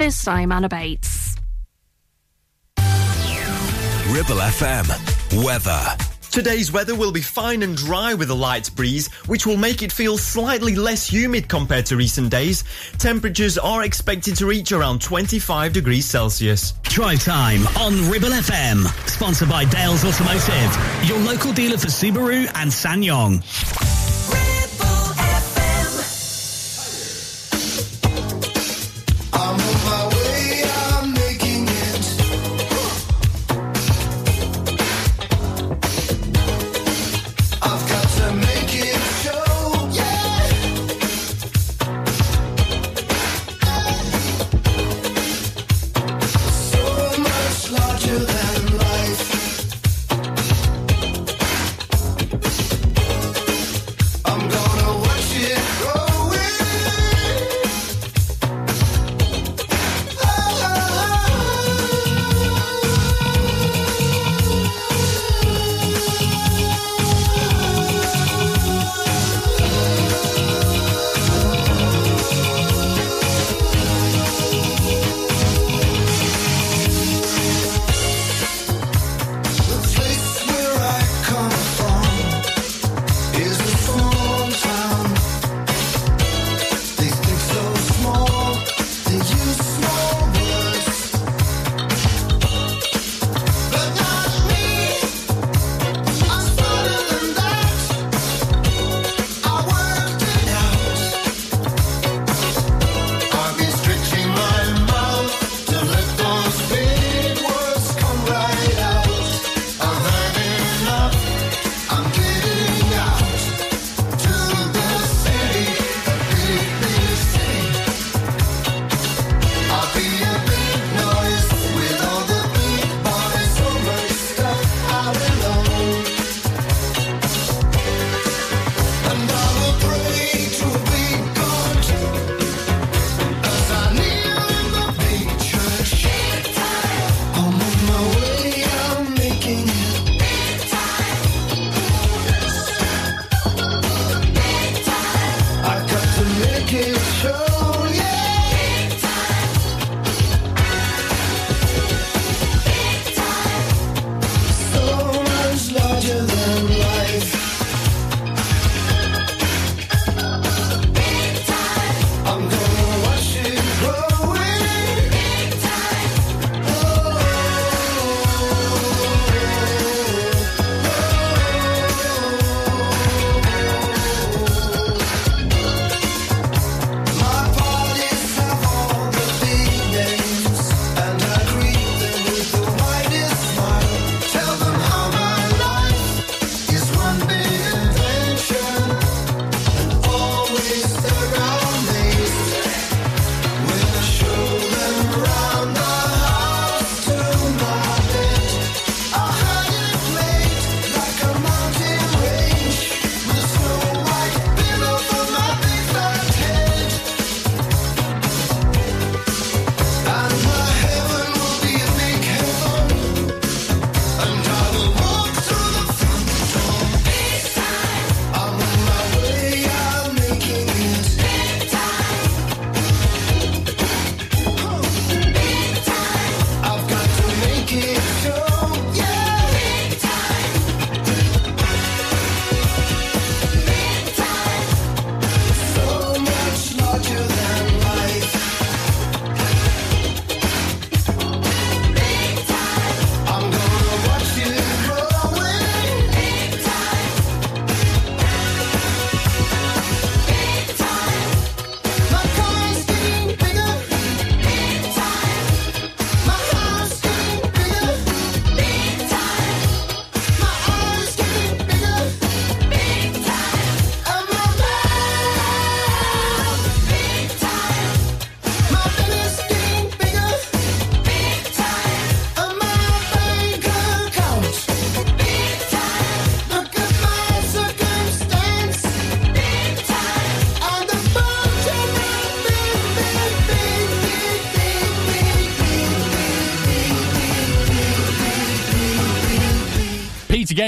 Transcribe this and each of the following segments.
This time, Anna Bates. Ribble FM. Weather. Today's weather will be fine and dry with a light breeze, which will make it feel slightly less humid compared to recent days. Temperatures are expected to reach around 25 degrees Celsius. Drive time on Ribble FM. Sponsored by Dales Automotive, your local dealer for Subaru and SsangYong.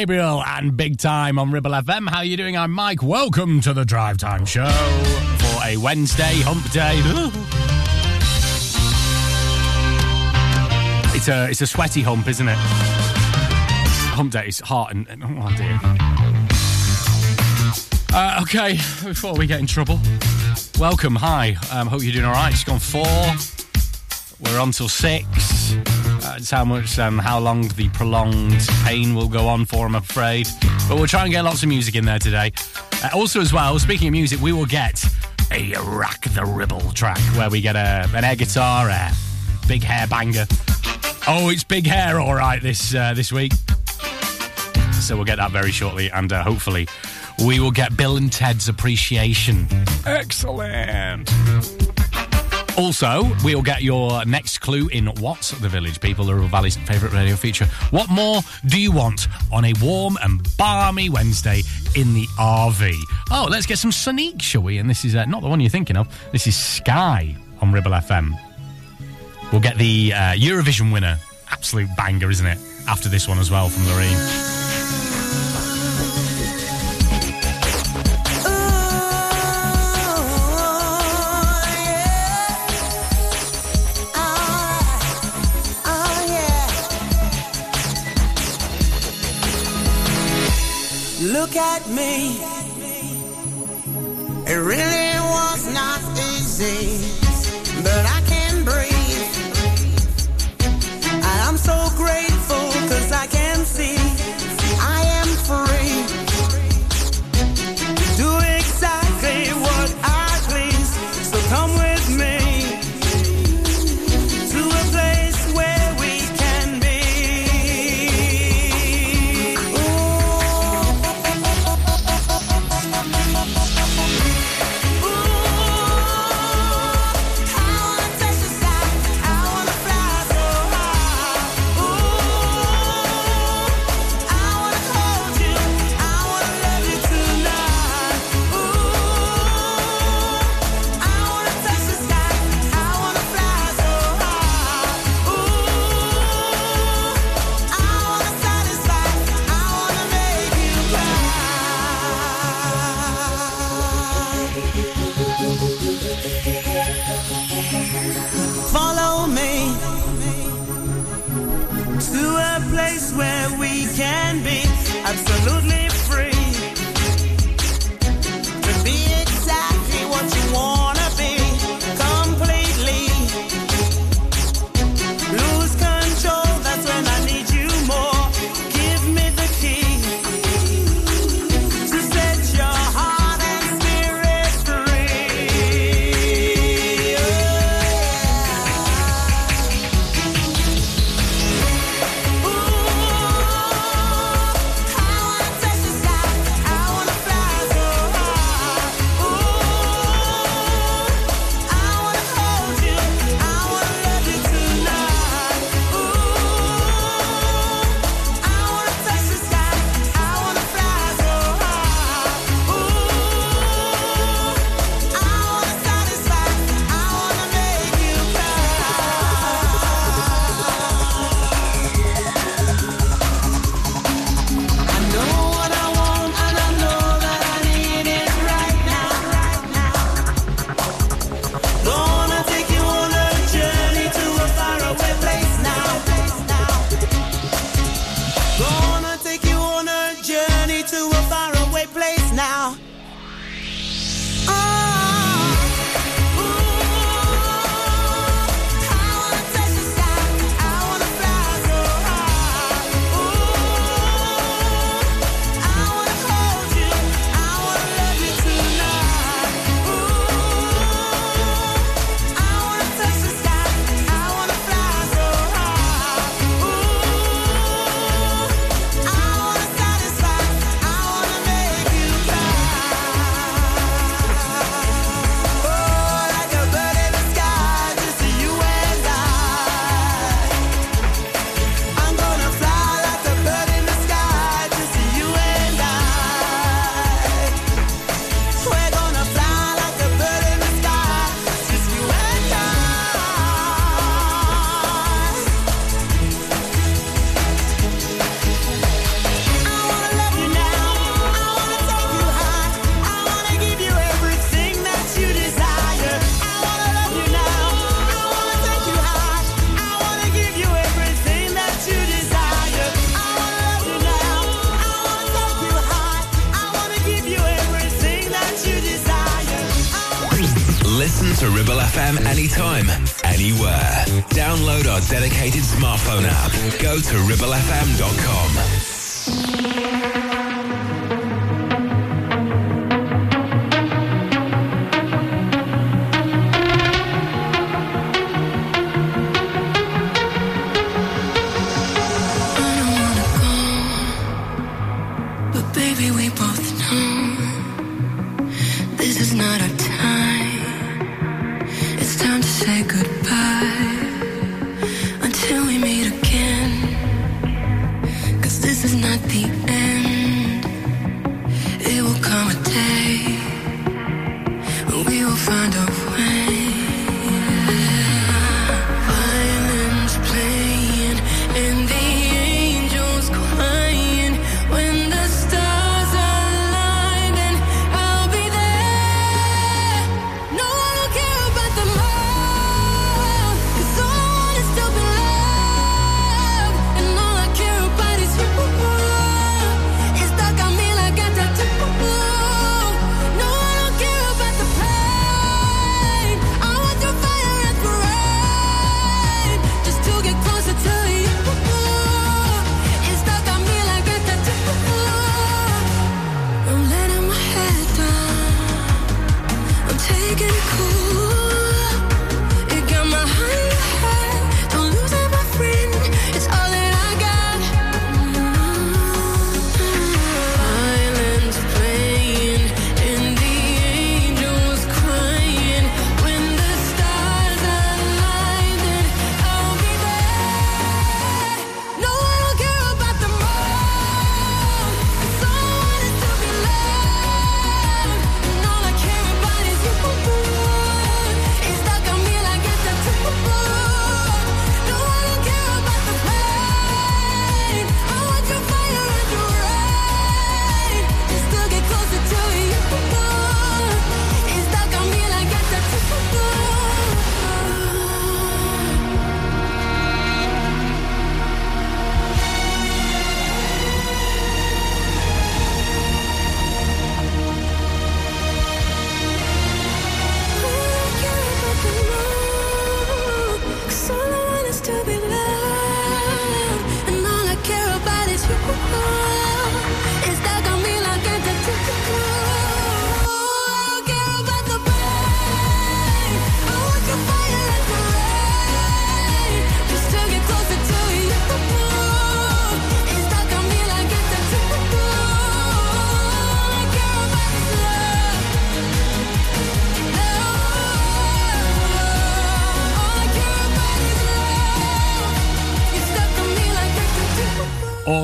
Gabriel and Big Time on Ribble FM. How are you doing? I'm Mike. Welcome to the Drive Time Show for a Wednesday hump day. It's a it's a sweaty hump, isn't it? Hump day is hot and, and oh dear. Uh, okay, before we get in trouble, welcome. Hi, um, hope you're doing all right. It's gone four. We're on till six. How much, um, how long the prolonged pain will go on for, I'm afraid. But we'll try and get lots of music in there today. Uh, also, as well, speaking of music, we will get a Rock the Ribble track where we get a, an air guitar, a big hair banger. Oh, it's big hair, all right, this uh, this week. So we'll get that very shortly, and uh, hopefully, we will get Bill and Ted's appreciation. Excellent. Also, we'll get your next clue in What's the Village, people, the Ribble Valley's favourite radio feature. What more do you want on a warm and balmy Wednesday in the RV? Oh, let's get some Sonique, shall we? And this is uh, not the one you're thinking of. This is Sky on Ribble FM. We'll get the uh, Eurovision winner. Absolute banger, isn't it? After this one as well from Loreen. Look at me. It really was not easy, but I can breathe.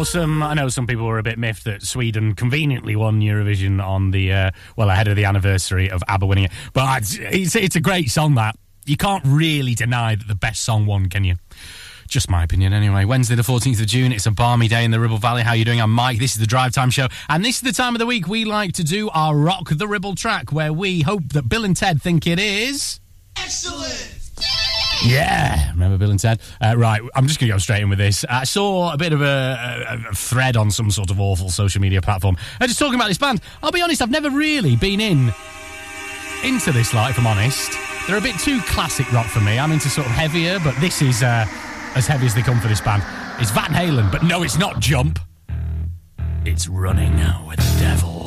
Awesome. I know some people were a bit miffed that Sweden conveniently won Eurovision on the, uh, well, ahead of the anniversary of ABBA winning it. But it's, it's a great song, that. You can't really deny that the best song won, can you? Just my opinion, anyway. Wednesday, the 14th of June. It's a balmy day in the Ribble Valley. How are you doing? I'm Mike. This is the Drive Time Show. And this is the time of the week we like to do our Rock the Ribble track, where we hope that Bill and Ted think it is. Excellent! Yeah, remember Bill and Ted? Uh, right, I'm just going to go straight in with this. I saw a bit of a, a, thread on some sort of awful social media platform. Uh, just talking about this band. I'll be honest, I've never really been in into this. Like, if I'm honest, they're a bit too classic rock for me. I'm into sort of heavier, but this is uh, as heavy as they come for this band. It's Van Halen, but no, it's not Jump. It's Running with the Devil.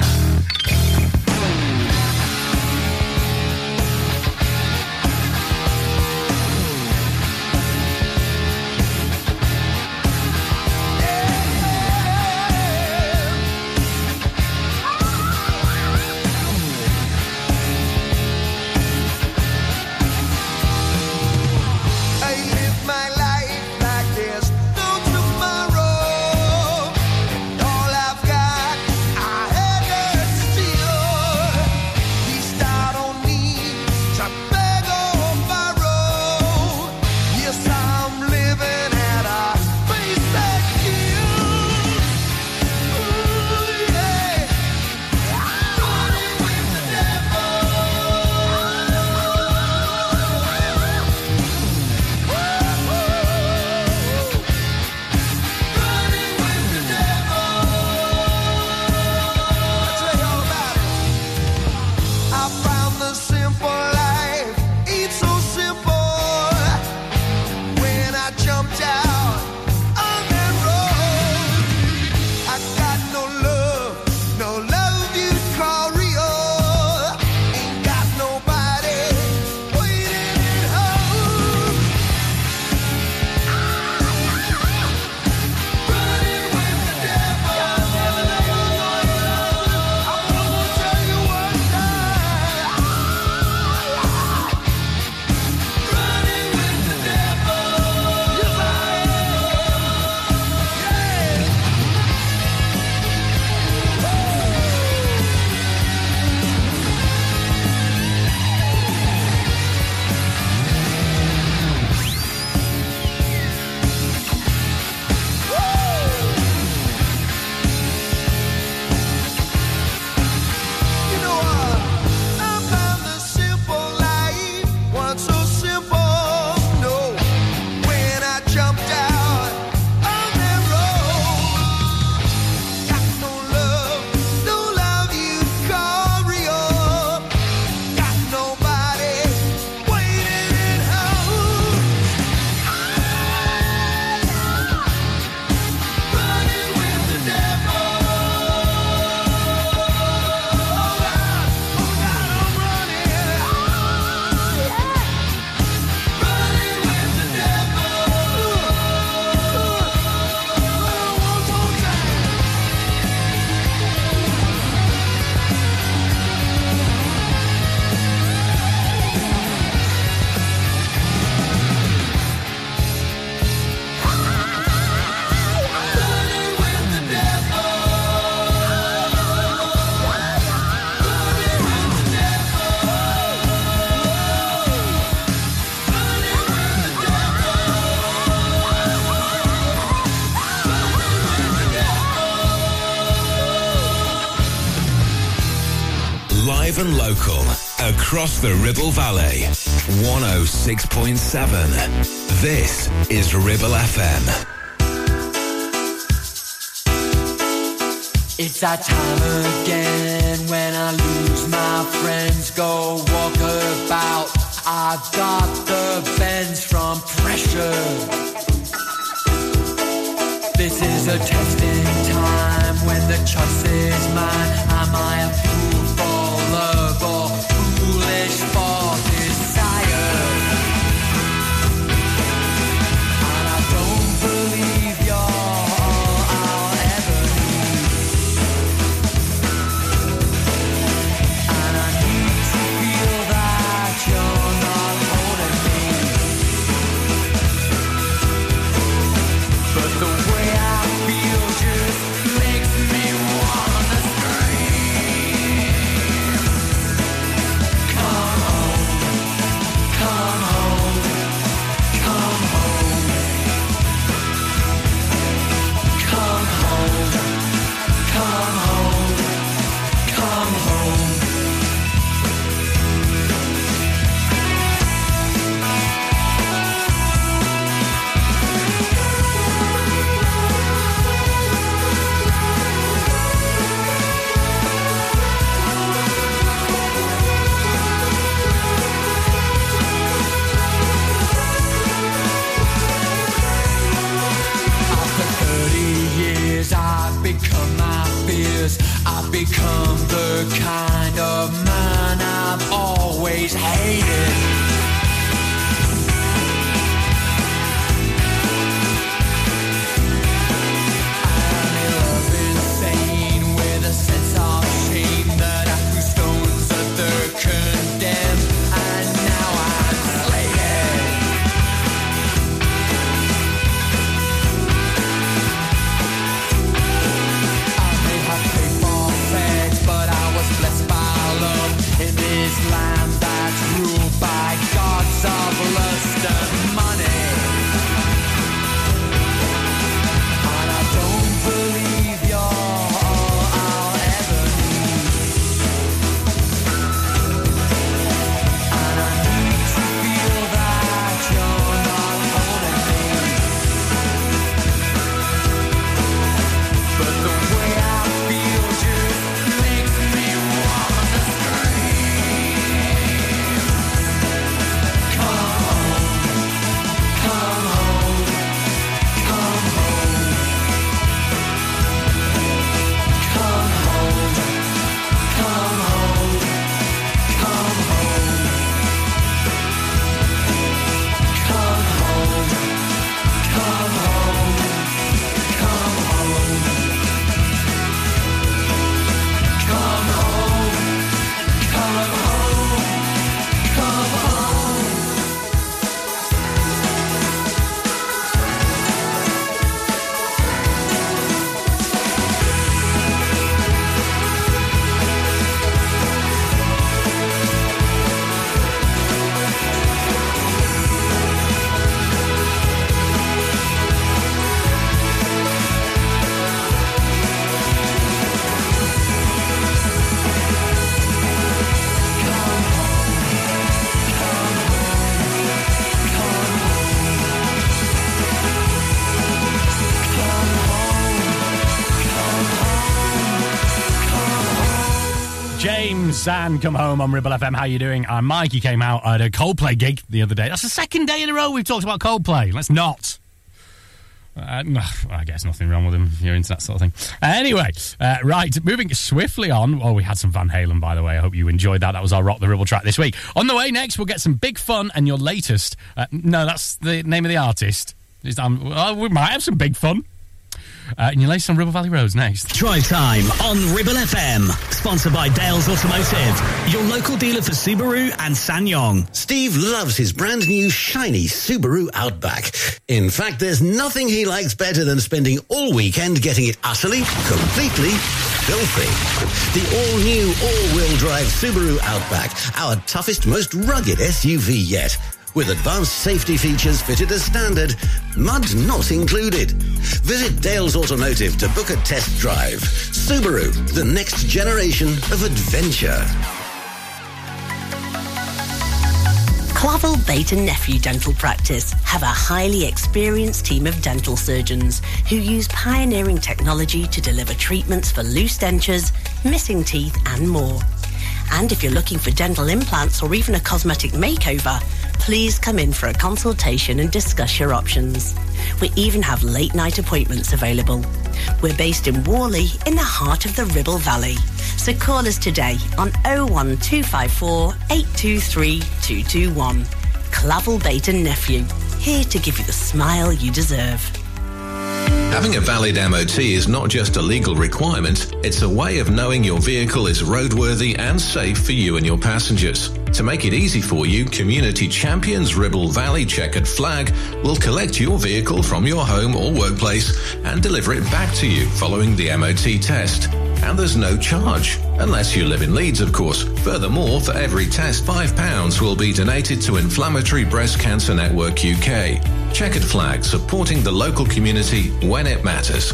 Local. Across the Ribble Valley. 106.7. This is Ribble FM. It's that time again when I lose my friends, go walk about. I've got the bends from pressure. This is a testing time when the choice is mine. And come home on Ribble FM. How you doing? I'm Mike. He came out at a Coldplay gig the other day. That's the second day in a row we've talked about Coldplay. Let's not. Uh, I guess nothing wrong with him. You're into that sort of thing. Anyway, uh, right, moving swiftly on. Oh, we had some Van Halen, by the way. I hope you enjoyed that. That was our Rock the Ribble track this week. On the way next, we'll get some big fun and your latest. Uh, no, that's the name of the artist. Is- um, we might have some big fun. Uh, and your latest on Ribble Valley Roads next. Drive time on Ribble FM. Sponsored by Dales Automotive, your local dealer for Subaru and SsangYong. Steve loves his brand new shiny Subaru Outback. In fact, there's nothing he likes better than spending all weekend getting it utterly, completely filthy. The all-new all-wheel drive Subaru Outback, our toughest, most rugged SUV yet. With advanced safety features fitted as standard, mud not included. Visit Dales Automotive to book a test drive. Subaru, the next generation of adventure. Clavel Bait and Nephew Dental Practice have a highly experienced team of dental surgeons who use pioneering technology to deliver treatments for loose dentures, missing teeth and more. And if you're looking for dental implants or even a cosmetic makeover, please come in for a consultation and discuss your options. We even have late night appointments available. We're based in Whalley in the heart of the Ribble Valley. So call us today on 01254 823 221. Clavel Bait and Nephew, here to give you the smile you deserve. Having a valid MOT is not just a legal requirement, it's a way of knowing your vehicle is roadworthy and safe for you and your passengers. To make it easy for you, Community Champions Ribble Valley Checkered Flag will collect your vehicle from your home or workplace and deliver it back to you following the MOT test. And there's no charge, unless you live in Leeds, of course. Furthermore, for every test, £5 will be donated to Inflammatory Breast Cancer Network UK. Checkered Flag, supporting the local community when it matters.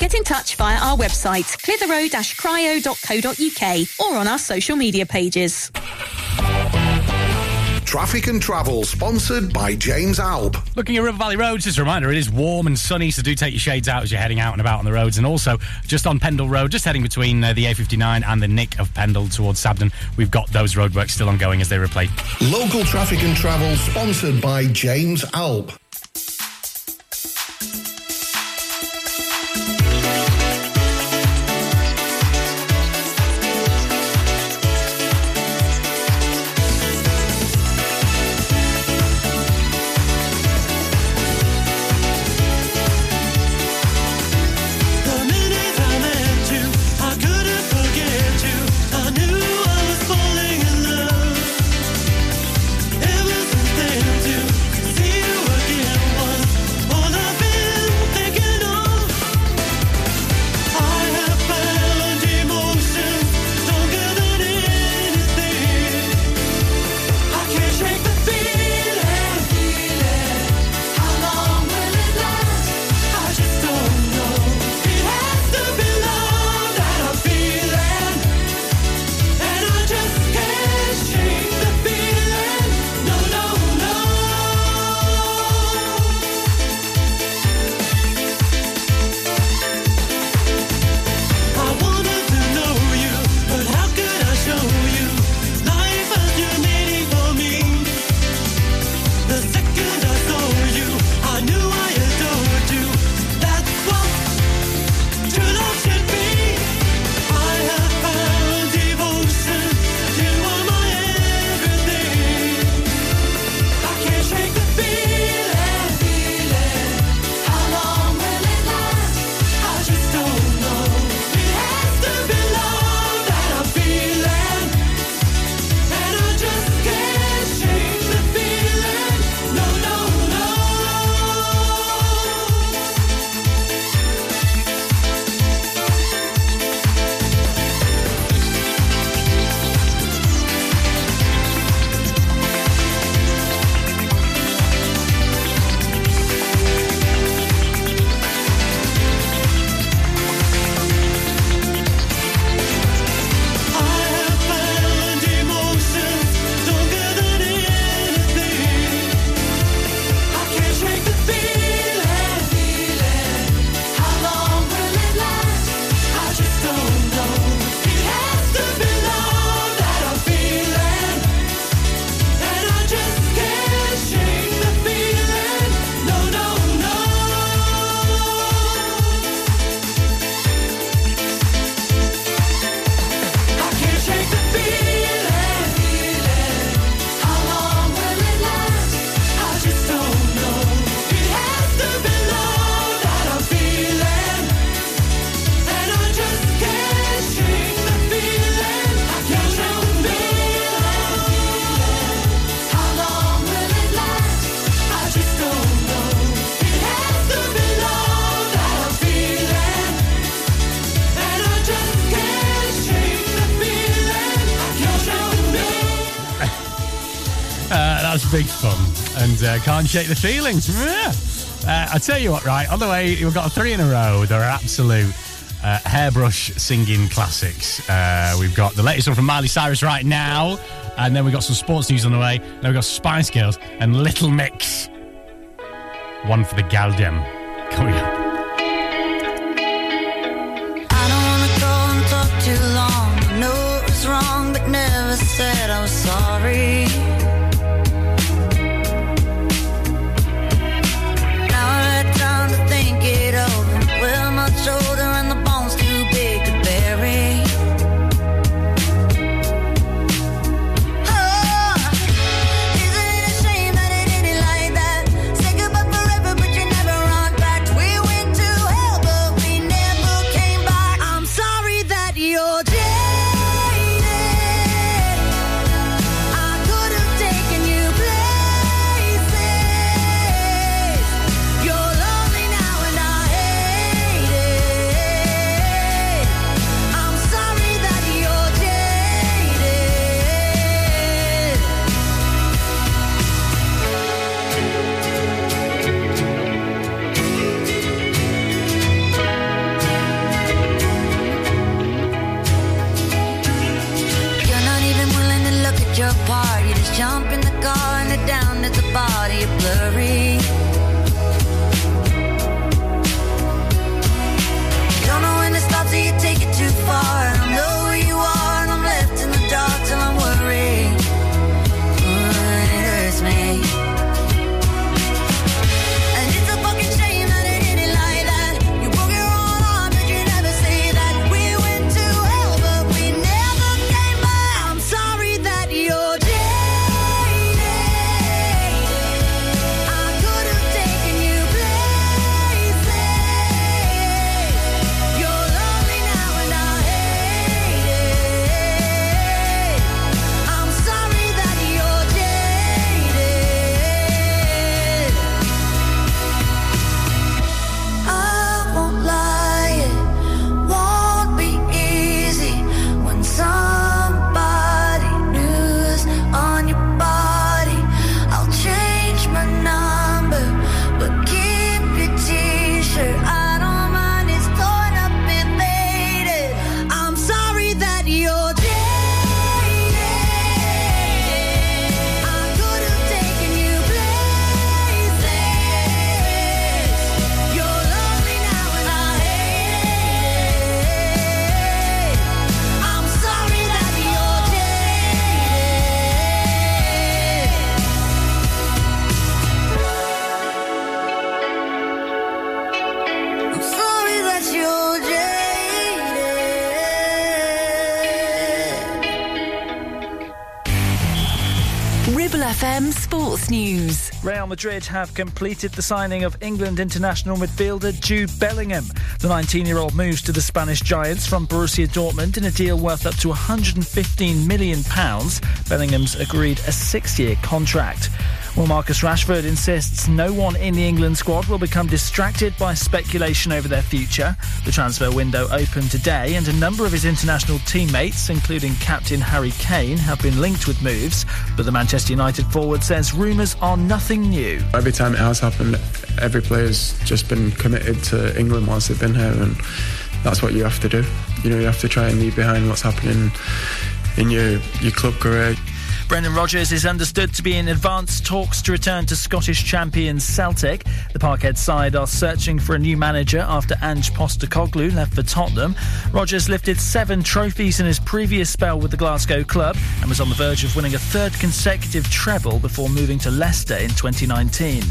Get in touch via our website, clitheroe-cryo.co.uk or on our social media pages. Traffic and Travel, sponsored by James Alb. Looking at Ribble Valley Roads, just a reminder, it is warm and sunny, so do take your shades out as you're heading out and about on the roads. And also, just on Pendle Road, just heading between uh, the A59 and the Nick of Pendle towards Sabden, we've got those roadworks still ongoing as they replay. Local Traffic and Travel, sponsored by James Alb. Can't shake the feelings. Uh, I tell you what, right? On the way, we've got three in a row. They're absolute uh, hairbrush singing classics. Uh, we've got the latest one from Miley Cyrus right now, and then we've got some sports news on the way. Then we've got Spice Girls and Little Mix. One for the Galdem coming up. Real Madrid have completed the signing of England international midfielder Jude Bellingham. The 19-year-old moves to the Spanish Giants from Borussia Dortmund in a deal worth up to 115 million pounds. Bellingham's agreed a six-year contract. Well, Marcus Rashford insists no one in the England squad will become distracted by speculation over their future. The transfer window opened today, and a number of his international teammates, including captain Harry Kane, have been linked with moves. But the Manchester United forward says rumours are nothing new. Every time it has happened, every player's just been committed to England once they've been here, and that's what you have to do. You know, you have to try and leave behind what's happening in your your club career. Brendan Rodgers is understood to be in advanced talks to return to Scottish champions Celtic. The Parkhead side are searching for a new manager after Ange Postecoglou left for Tottenham. Rodgers lifted seven trophies in his previous spell with the Glasgow club and was on the verge of winning a third consecutive treble before moving to Leicester in 2019.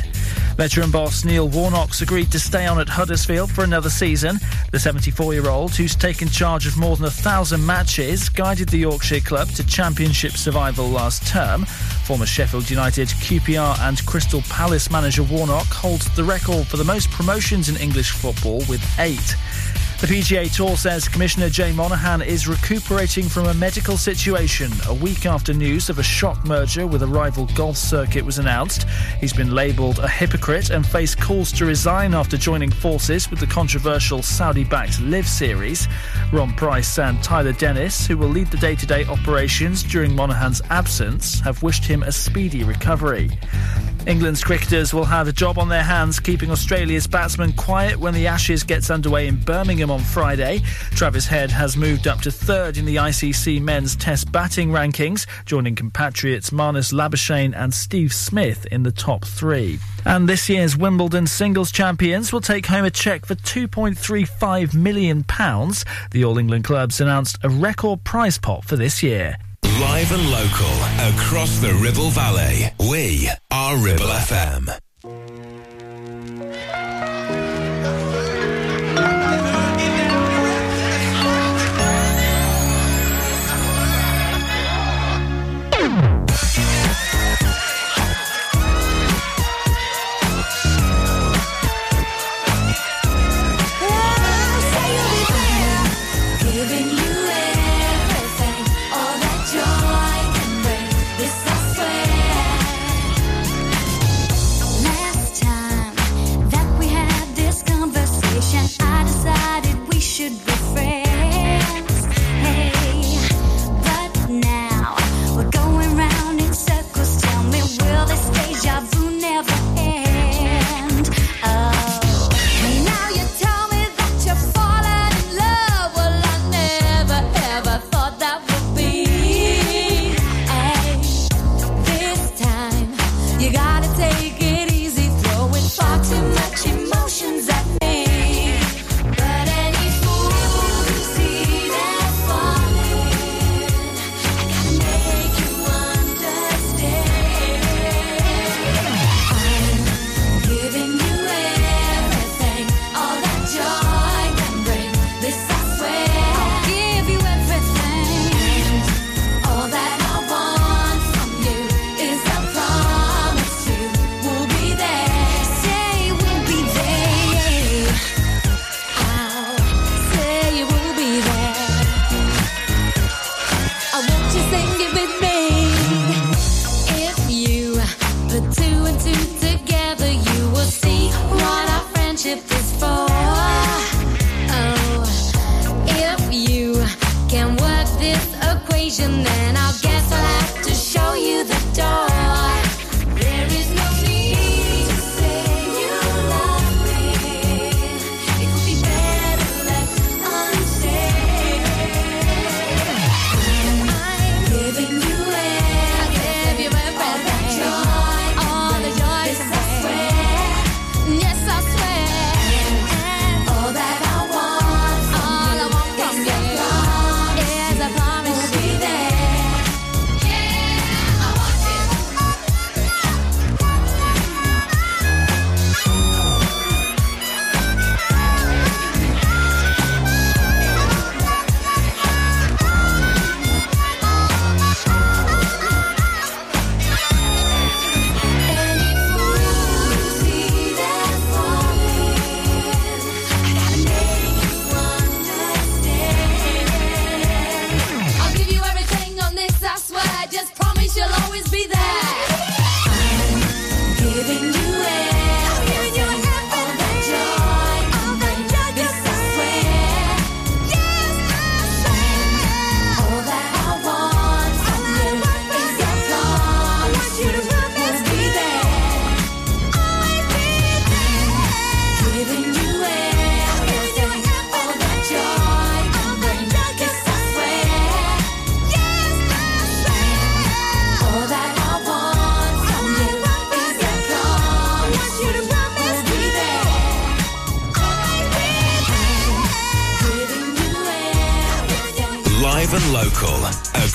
Veteran boss Neil Warnock's agreed to stay on at Huddersfield for another season. The 74-year-old, who's taken charge of more than a thousand matches, guided the Yorkshire club to championship survival last term. Former Sheffield United, QPR and Crystal Palace manager Warnock holds the record for the most promotions in English football with eight. The PGA Tour says Commissioner Jay Monahan is recuperating from a medical situation a week after news of a shock merger with a rival golf circuit was announced. He's been labelled a hypocrite and faced calls to resign after joining forces with the controversial Saudi backed LIV Series. Ron Price and Tyler Dennis, who will lead the day to day operations during Monahan's absence, have wished him a speedy recovery. England's cricketers will have a job on their hands keeping Australia's batsmen quiet when the Ashes gets underway in Birmingham on Friday. Travis Head has moved up to third in the ICC men's test batting rankings, joining compatriots Marnus Labuschagne and Steve Smith in the top three. And this year's Wimbledon singles champions will take home a cheque for £2.35 million. The All England clubs announced a record prize pot for this year. Live and local across the Ribble Valley. We are Ribble FM.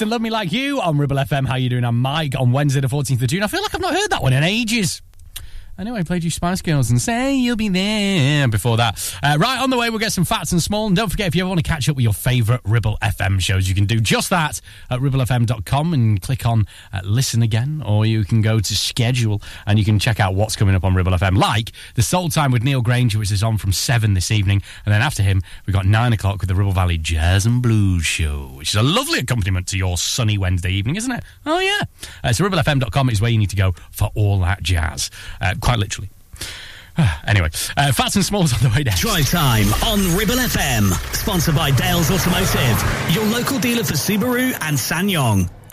And Love Me Like You on Ribble FM. How you doing? I'm Mike on Wednesday the 14th of June. I feel like I've not heard that one in ages. Anyway, I played you Spice Girls and say you'll be there before that. Uh, right on the way, we'll get some Fats and Small. And don't forget, if you ever want to catch up with your favourite Ribble FM shows, you can do just that at ribblefm.com and click on uh, listen again, or you can go to schedule and you can check out what's coming up on Ribble FM, like the Soul Time with Neil Granger, which is on from 7 this evening. And then after him, we've got 9 o'clock with the Ribble Valley Jazz and Blues Show, which is a lovely accompaniment to your sunny Wednesday evening, isn't it? Oh, yeah. Uh, so ribblefm.com is where you need to go for all that jazz, uh, quite literally. anyway, uh, Fats and Smalls on the way down. Drive time on Ribble FM. Sponsored by Dales Automotive, your local dealer for Subaru and SsangYong.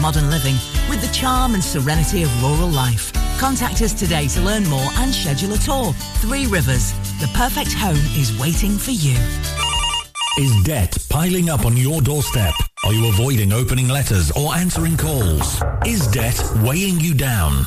modern living with the charm and serenity of rural life. Contact us today to learn more and schedule a tour. Three Rivers, the perfect home is waiting for you. Is debt piling up on your doorstep? Are you avoiding opening letters or answering calls? Is debt weighing you down?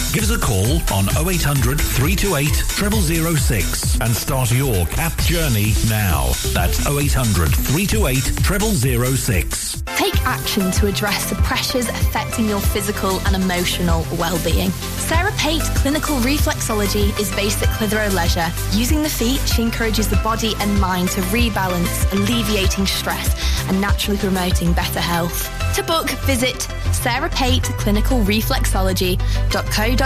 Give us a call on 0800 328 0006 and start your CAP journey now. That's 0800 328 0006. Take action to address the pressures affecting your physical and emotional well-being. Sarah Pate Clinical Reflexology is based at Clitheroe Leisure. Using the feet, she encourages the body and mind to rebalance, alleviating stress and naturally promoting better health. To book, visit sarahpateclinicalreflexology.co.uk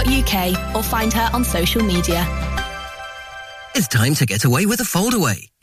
or find her on social media. It's time to get away with a foldaway.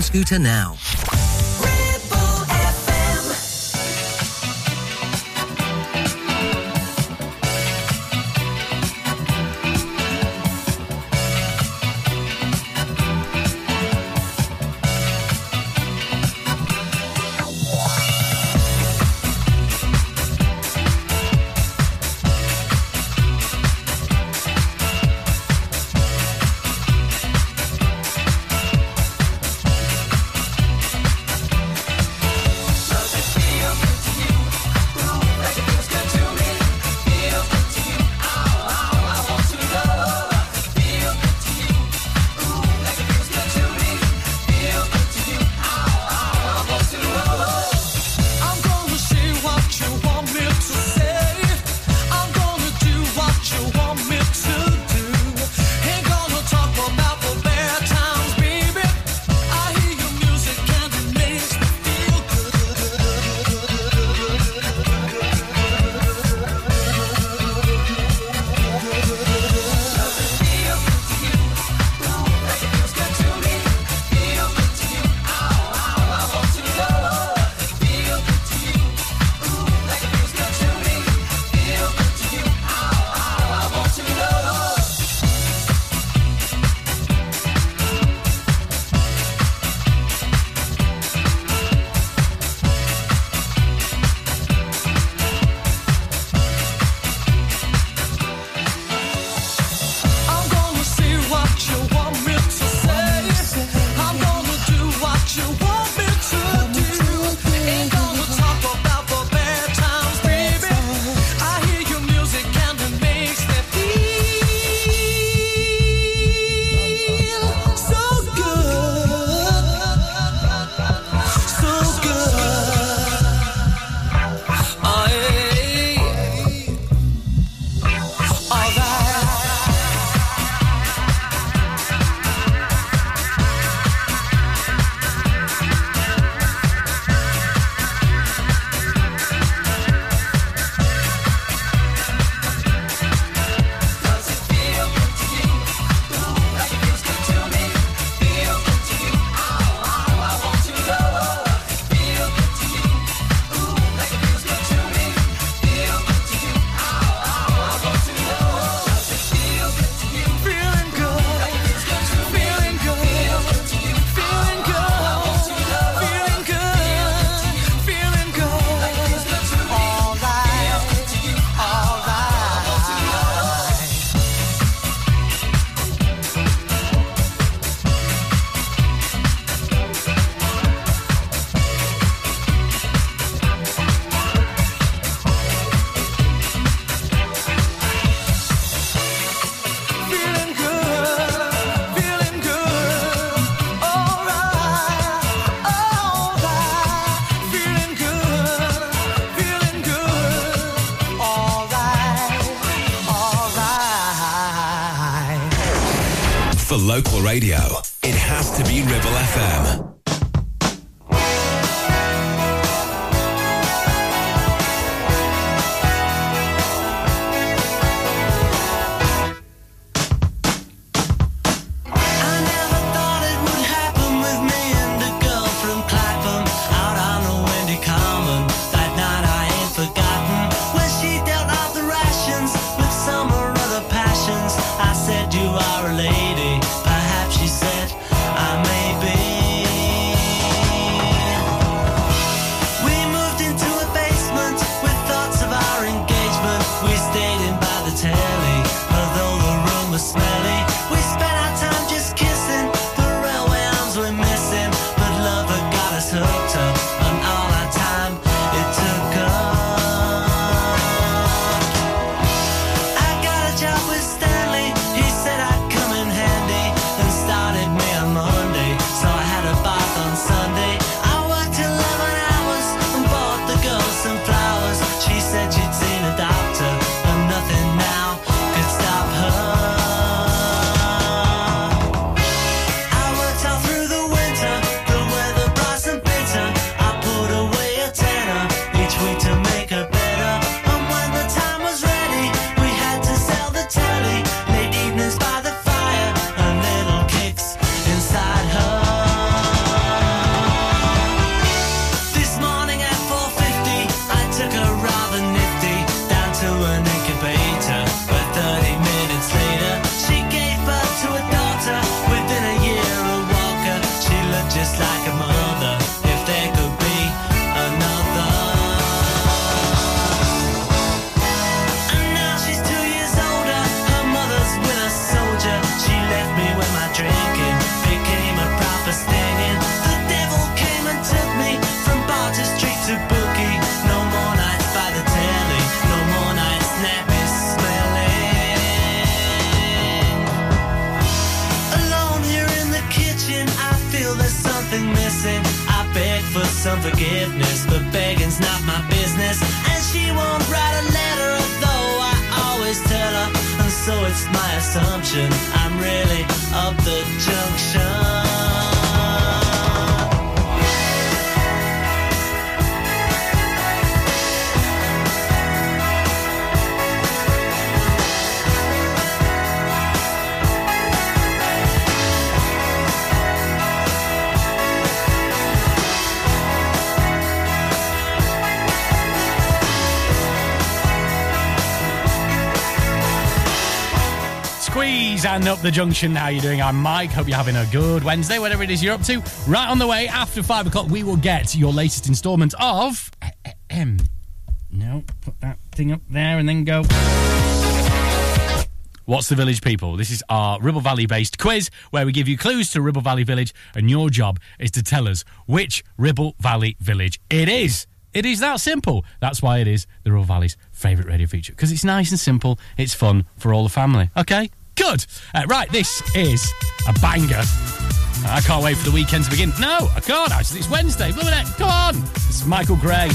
scooter now. Radio. up the junction. How you doing? I'm Mike. Hope you're having a good Wednesday, whatever it is you're up to. Right on the way after five o'clock, we will get your latest instalment of. no, put that thing up there and then go. What's the Village People? This is our Ribble Valley based quiz where we give you clues to Ribble Valley Village, and your job is to tell us which Ribble Valley Village it is. It is that simple. That's why it is the Ribble Valley's favourite radio feature because it's nice and simple, it's fun for all the family. Okay? Good. Uh, right, this is a banger. I can't wait for the weekend to begin. No, I can't. It's Wednesday. Come on. It's Michael Gray.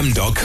ribblefm.com.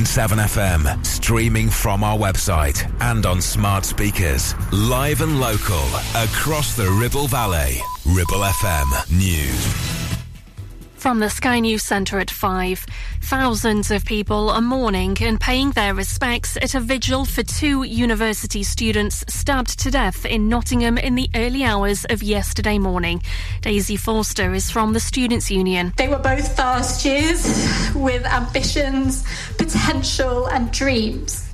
FM, streaming from our website and on smart speakers. Live and local across the Ribble Valley. Ribble FM News. From the Sky News Centre at 5. Thousands of people are mourning and paying their respects at a vigil for two university students stabbed to death in Nottingham in the early hours of yesterday morning. Daisy Forster is from the Students' Union. They were both first years with ambitions, potential, and dreams.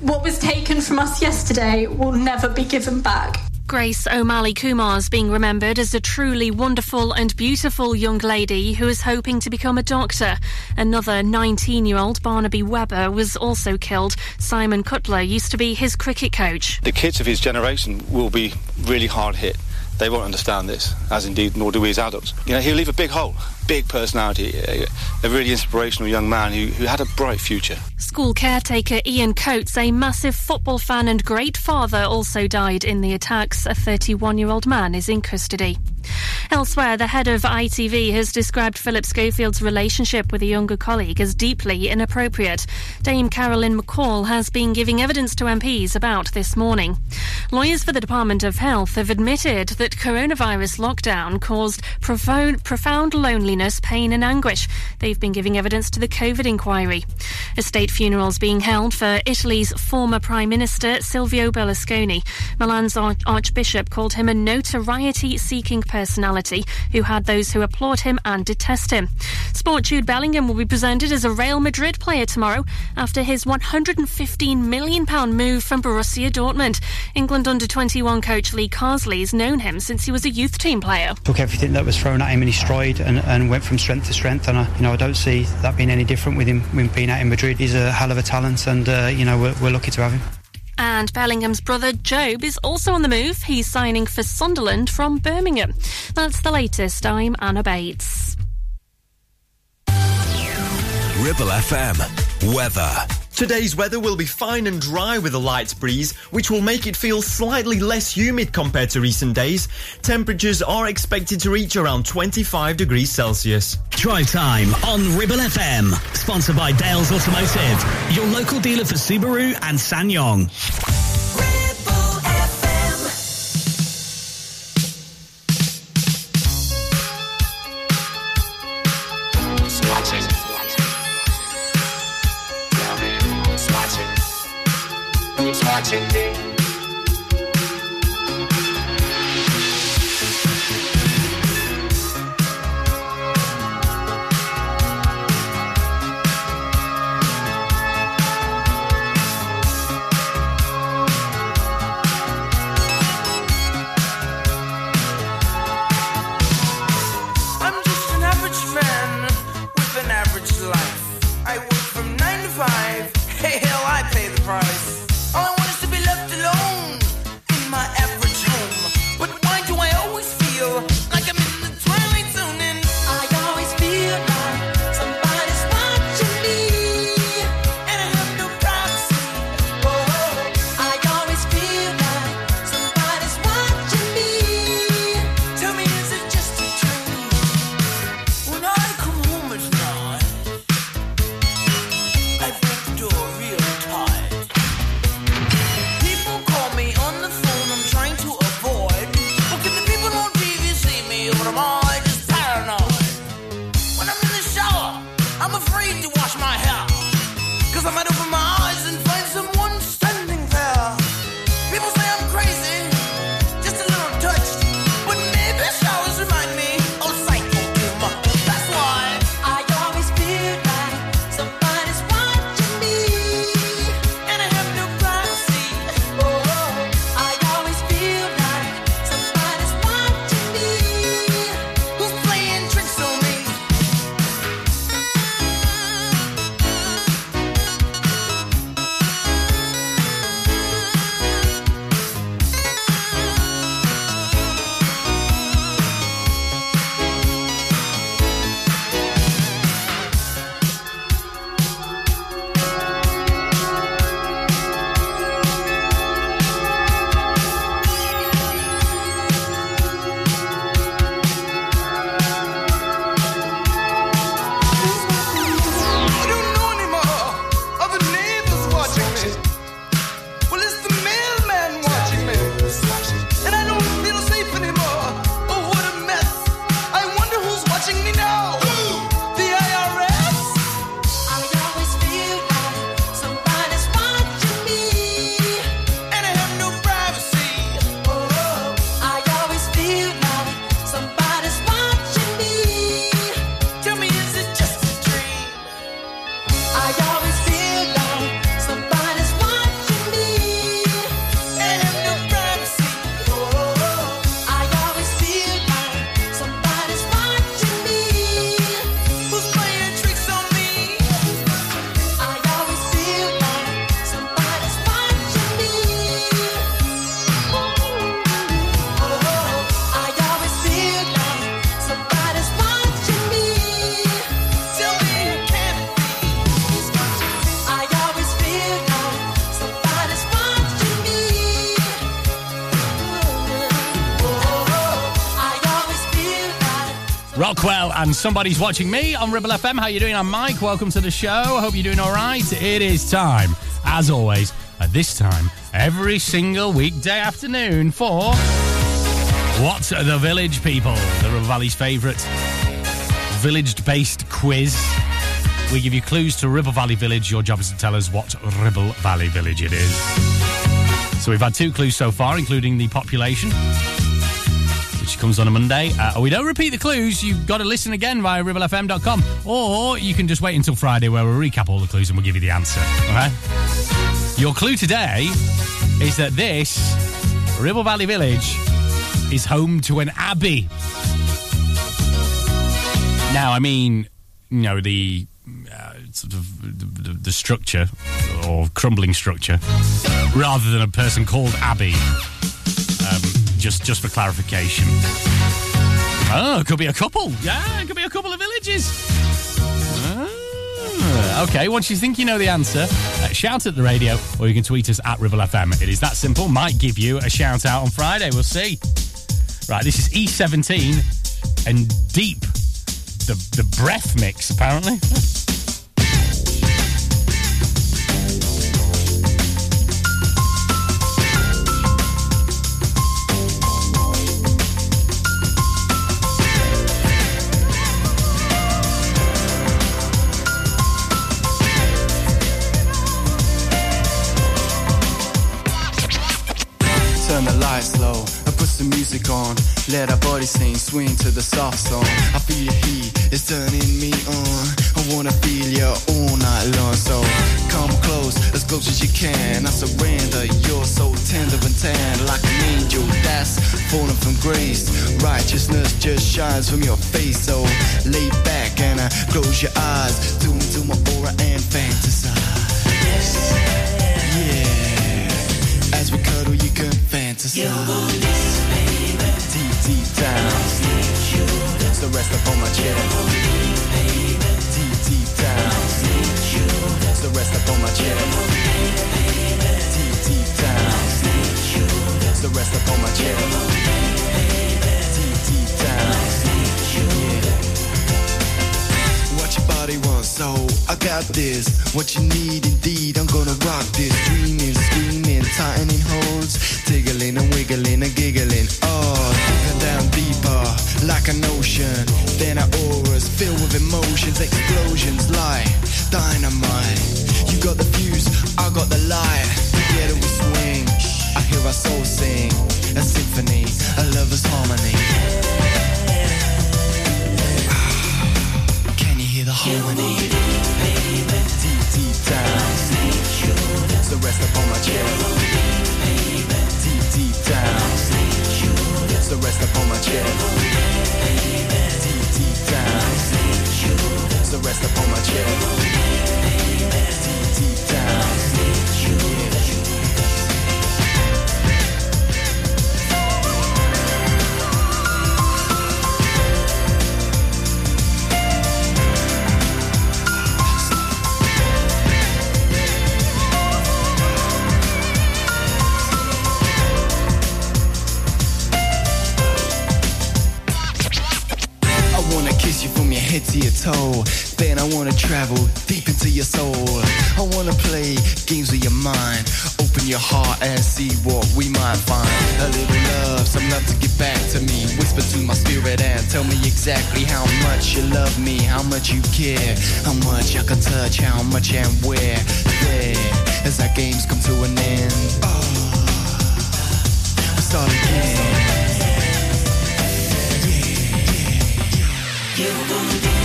What was taken from us yesterday will never be given back. Grace O'Malley Kumar is being remembered as a truly wonderful and beautiful young lady who is hoping to become a doctor. Another 19 year old, Barnaby Webber, was also killed. Simon Cutler used to be his cricket coach. The kids of his generation will be really hard hit. They won't understand this, as indeed nor do we as adults. You know, he'll leave a big hole, big personality, a, a really inspirational young man who, who had a bright future. School caretaker Ian Coates, a massive football fan and great father, also died in the attacks. A 31 year old man is in custody. Elsewhere, the head of ITV has described Philip Schofield's relationship with a younger colleague as deeply inappropriate. Dame Carolyn McCall has been giving evidence to MPs about this morning. Lawyers for the Department of Health have admitted that coronavirus lockdown caused profound, profound loneliness, pain, and anguish. They've been giving evidence to the COVID inquiry. A state funeral is being held for Italy's former Prime Minister Silvio Berlusconi. Milan's Arch- Archbishop called him a notoriety seeking personality who had those who applaud him and detest him. Sport Jude Bellingham will be presented as a Real Madrid player tomorrow after his £115 million move from Borussia Dortmund. England under 21 coach Lee Carsley has known him since he was a youth team player. took everything that was thrown at him in his stride and, and went from strength to strength. And I, you know, I don't see that being any different with him, with him being out in Madrid. He's a hell of a talent, and uh, you know, we're, we're lucky to have him. And Bellingham's brother Jobe is also on the move. He's signing for Sunderland from Birmingham. That's the latest. I'm Anna Bates. Ribble FM. Weather. Today's weather will be fine and dry with a light breeze, which will make it feel slightly less humid compared to recent days. Temperatures are expected to reach around 25 degrees Celsius. Drive time on Ribble FM. Sponsored by Dales Automotive, your local dealer for Subaru and SsangYong. Swatching me. And somebody's watching me on Ribble FM. How you doing? I'm Mike. Welcome to the show. I hope you're doing all right. It is time, as always, at this time every single weekday afternoon for What's the Village People? The Ribble Valley's favourite village-based quiz. We give you clues to Ribble Valley Village. Your job is to tell us what Ribble Valley Village it is. So we've had two clues so far, including the population which comes on a Monday. Uh, we don't repeat the clues. You've got to listen again via ribblefm.com. Or you can just wait until Friday where we'll recap all the clues and we'll give you the answer. Okay? Your clue today is that this Ribble Valley Village is home to an abbey. Now, I mean, you know, the uh, sort of the, the structure or crumbling structure rather than a person called Abbey. Just just for clarification. Oh, it could be a couple. Yeah, it could be a couple of villages. Ah, okay, once you think you know the answer, uh, shout at the radio or you can tweet us at Ribble FM. It is that simple. Might give you a shout out on Friday. We'll see. Right, this is E17 and Deep. The, the breath mix, apparently. music on. Let our body sing, swing to the soft song. I feel your heat, it's turning me on. I wanna feel you all night long. So come close, as close as you can. I surrender, you're so tender and tan, like an angel that's falling from grace. Righteousness just shines from your face. So lay back and uh, close your eyes. Tune into my aura and fantasize. Yeah, as we cuddle, you can fantasize. Down. So rest upon my chest. Deep, deep down. So rest upon my chest. Deep, deep down. So rest upon my chest. Deep, deep down. Yeah. What your body wants, so I got this. What you need, indeed, I'm gonna rock this. Dreaming, screaming, tightening holds, tiggling and wiggling and giggling. Oh, like an ocean. Then our auras filled with emotions, explosions like dynamite. You got the fuse, I got the light. Together we swing. I hear our soul sing, a symphony, a lover's harmony. Can you hear the harmony? Deep, deep down. So rest upon my chest. Deep, deep down. So rest upon my chest. Deep, deep down. So rest upon my chest. Head to your toe. Then I wanna travel deep into your soul. I wanna play games with your mind. Open your heart and see what we might find. A little love, some love to get back to me. Whisper to my spirit and tell me exactly how much you love me, how much you care, how much I can touch, how much and where. There, as our games come to an end. Oh, start again. Deep,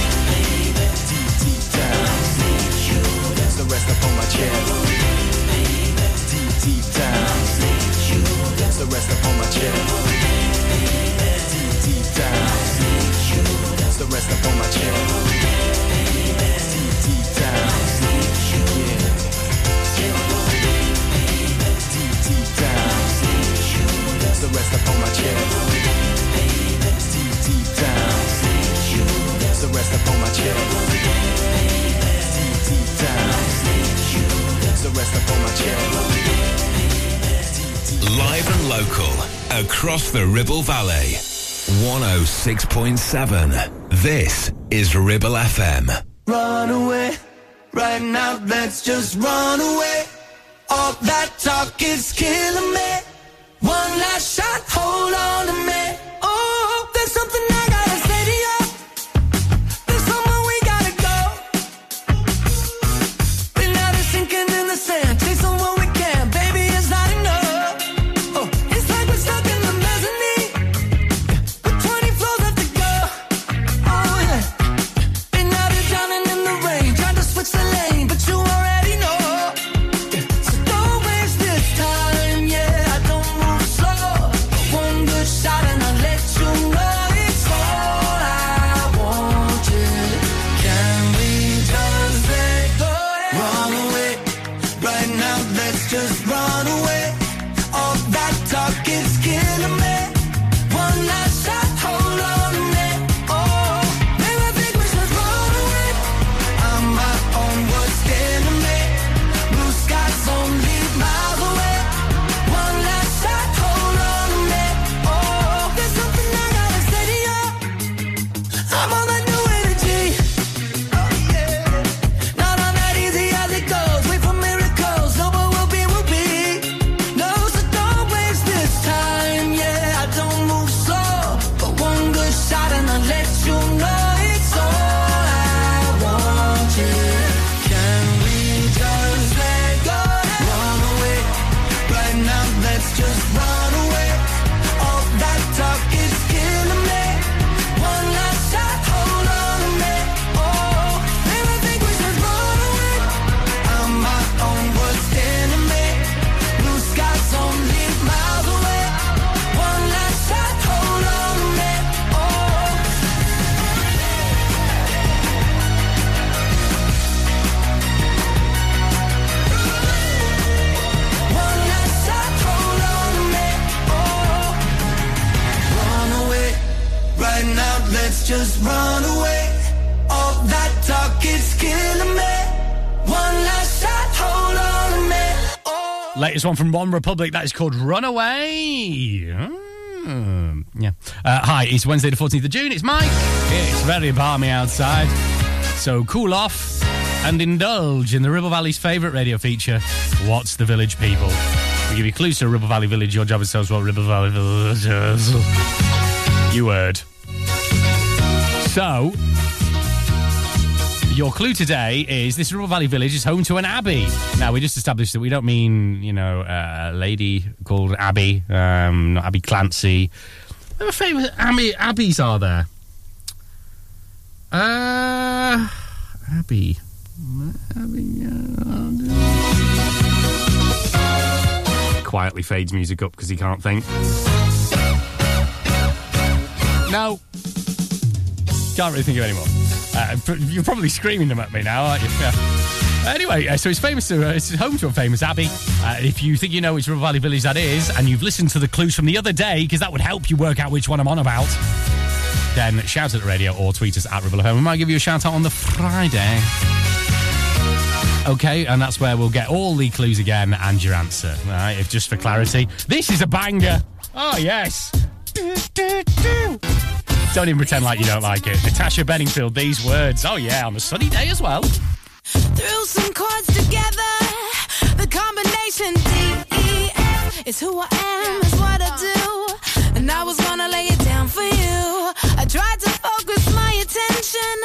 rest upon my chest. Deep, deep down. So rest upon my chest. Deep, deep down. So rest upon my chest. Deep, deep down. Yeah. Deep, deep down. So rest upon my chest. Deep, deep down. So rest upon my chest. Deep, deep rest upon my chest. Live and local, across the Ribble Valley. 106.7 This is Ribble FM. Run away, right now, let's just run away. All that talk is killing me. One last shot, hold on to me. One from OneRepublic. That is called Runaway. Mm, yeah. Uh, hi, it's Wednesday the 14th of June. It's Mike. It's very balmy outside. So cool off and indulge in the Ribble Valley's favourite radio feature, What's the Village People? We give you clues to Ribble Valley Village. Your job is to tell us what Ribble Valley Village is. You heard. So, your clue today is this Ribble Valley Village is home to an abbey. Now, we just established that we don't mean, you know, a lady called Abby, um, not Abby Clancy. What famous abbey, abbeys are there? Uh, uh, Quietly fades music up because he can't think. No. Can't really think of any more. Uh, you're probably screaming them at me now, aren't you? Yeah. Anyway, uh, so it's famous. To, uh, it's home to a famous abbey. Uh, if you think you know which Ribble Valley village that is, and you've listened to the clues from the other day, because that would help you work out which one I'm on about, then shout at the radio or tweet us at Ribble FM. We might give you a shout out on the Friday. Okay, and that's where we'll get all the clues again and your answer. All right, if just for clarity, this is a banger. Oh yes. Don't even pretend like you don't like it. Natasha Bedingfield, these words. Oh yeah, on a sunny day as well. Threw some chords together. The combination D E F is who I am, is what I do. And I was gonna lay it down for you. I tried to focus my attention,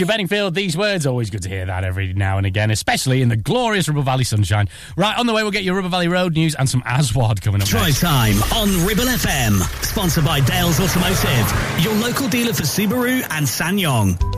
Natasha Bedingfield, these words, always good to hear that every now and again, especially in the glorious Ribble Valley sunshine. Right, on the way, we'll get your Ribble Valley Road news and some Aswad coming up Drive next. time on Ribble FM. Sponsored by Dales Automotive, your local dealer for Subaru and SsangYong.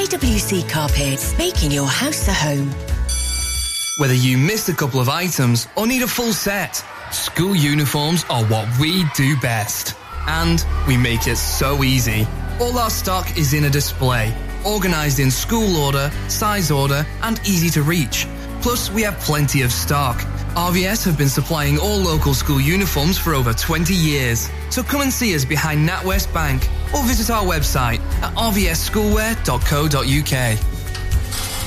KWC Carpets, making your house a home. Whether you missed a couple of items or need a full set, school uniforms are what we do best. And we make it so easy. All our stock is in a display, organized in school order, size order, and easy to reach. Plus, we have plenty of stock. RVS have been supplying all local school uniforms for over 20 years. So come and see us behind NatWest Bank or visit our website at rvsschoolwear.co.uk.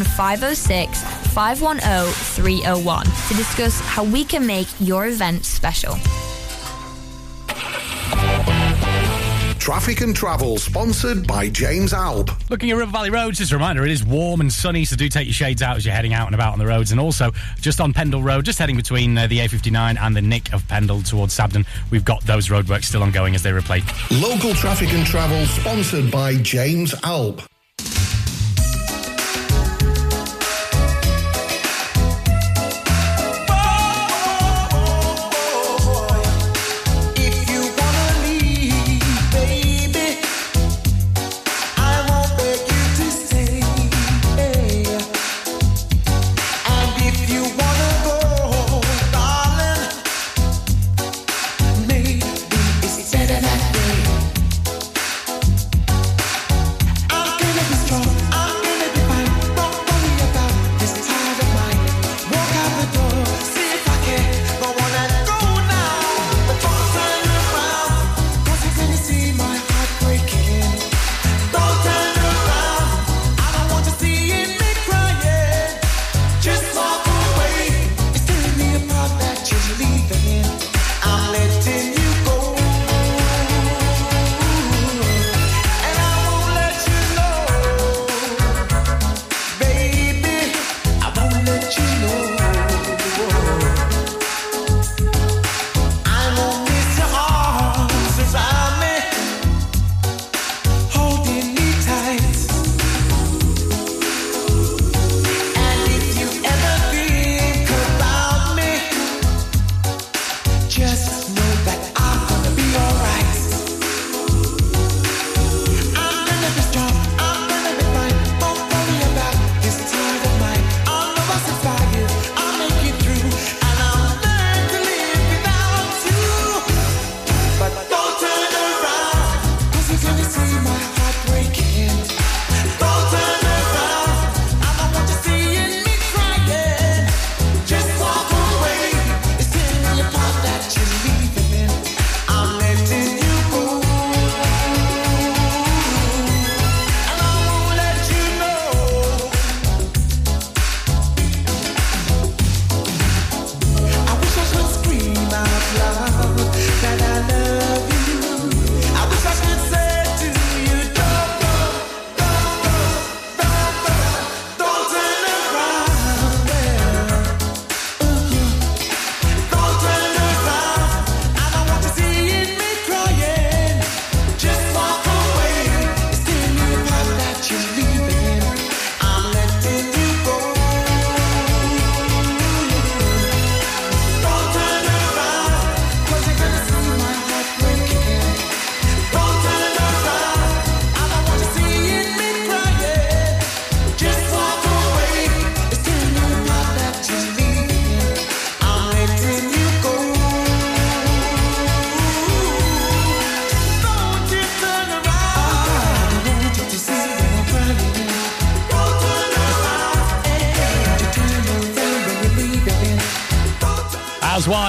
07506 510 301 to discuss how we can make your event special. Traffic and Travel, sponsored by James Alb. Looking at Ribble Valley Roads, just a reminder, it is warm and sunny, so do take your shades out as you're heading out and about on the roads. And also, just on Pendle Road, just heading between uh, the A59 and the Nick of Pendle towards Sabden, we've got those roadworks still ongoing as they replace. Local Traffic and Travel, sponsored by James Alb.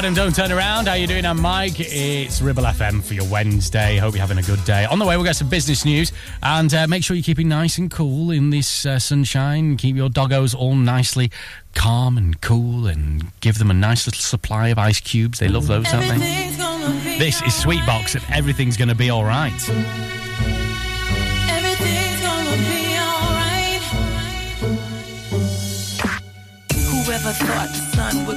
And don't turn around? How you doing? I'm Mike. It's Ribble FM for your Wednesday. Hope you're having a good day. On the way, we'll get some business news and uh, make sure you're keeping nice and cool in this uh, sunshine. Keep your doggos all nicely calm and cool and give them a nice little supply of ice cubes. They love those, don't they? Everything's gonna be This is Sweetbox and everything's going to be all right. Everything's gonna be alright. Whoever thought the sun would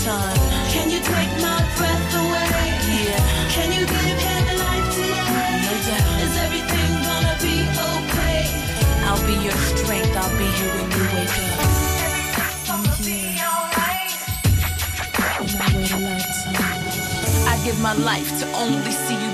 Time. Can you take my breath away? Yeah. Can you give him a life today? No doubt. Is everything gonna be okay? I'll be your strength. I'll be here when you wake up. Lifetime. I give my life to only see you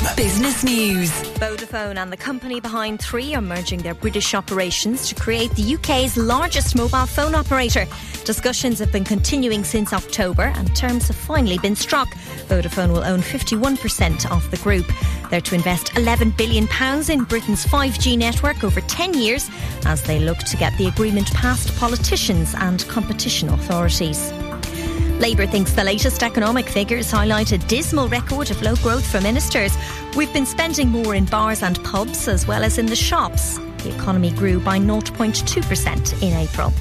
FM. Business News. Vodafone and the company behind Three are merging their British operations to create the UK's largest mobile phone operator. Discussions have been continuing since October and terms have finally been struck. Vodafone will own 51% of the group. They're to invest £11 billion in Britain's 5G network over 10 years as they look to get the agreement past politicians and competition authorities. Labour thinks the latest economic figures highlight a dismal record of low growth for ministers. We've been spending more in bars and pubs as well as in the shops. The economy grew by 0.2% in April.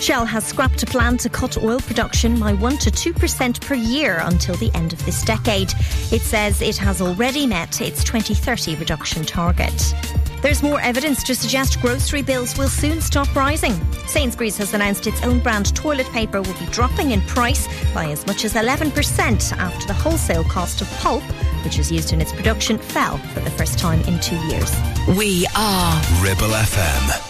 Shell has scrapped a plan to cut oil production by 1 to 2% per year until the end of this decade. It says it has already met its 2030 reduction target. There's more evidence to suggest grocery bills will soon stop rising. Sainsbury's has announced its own brand toilet paper will be dropping in price by as much as 11% after the wholesale cost of pulp, which is used in its production, fell for the first time in two years. We are Ribble FM.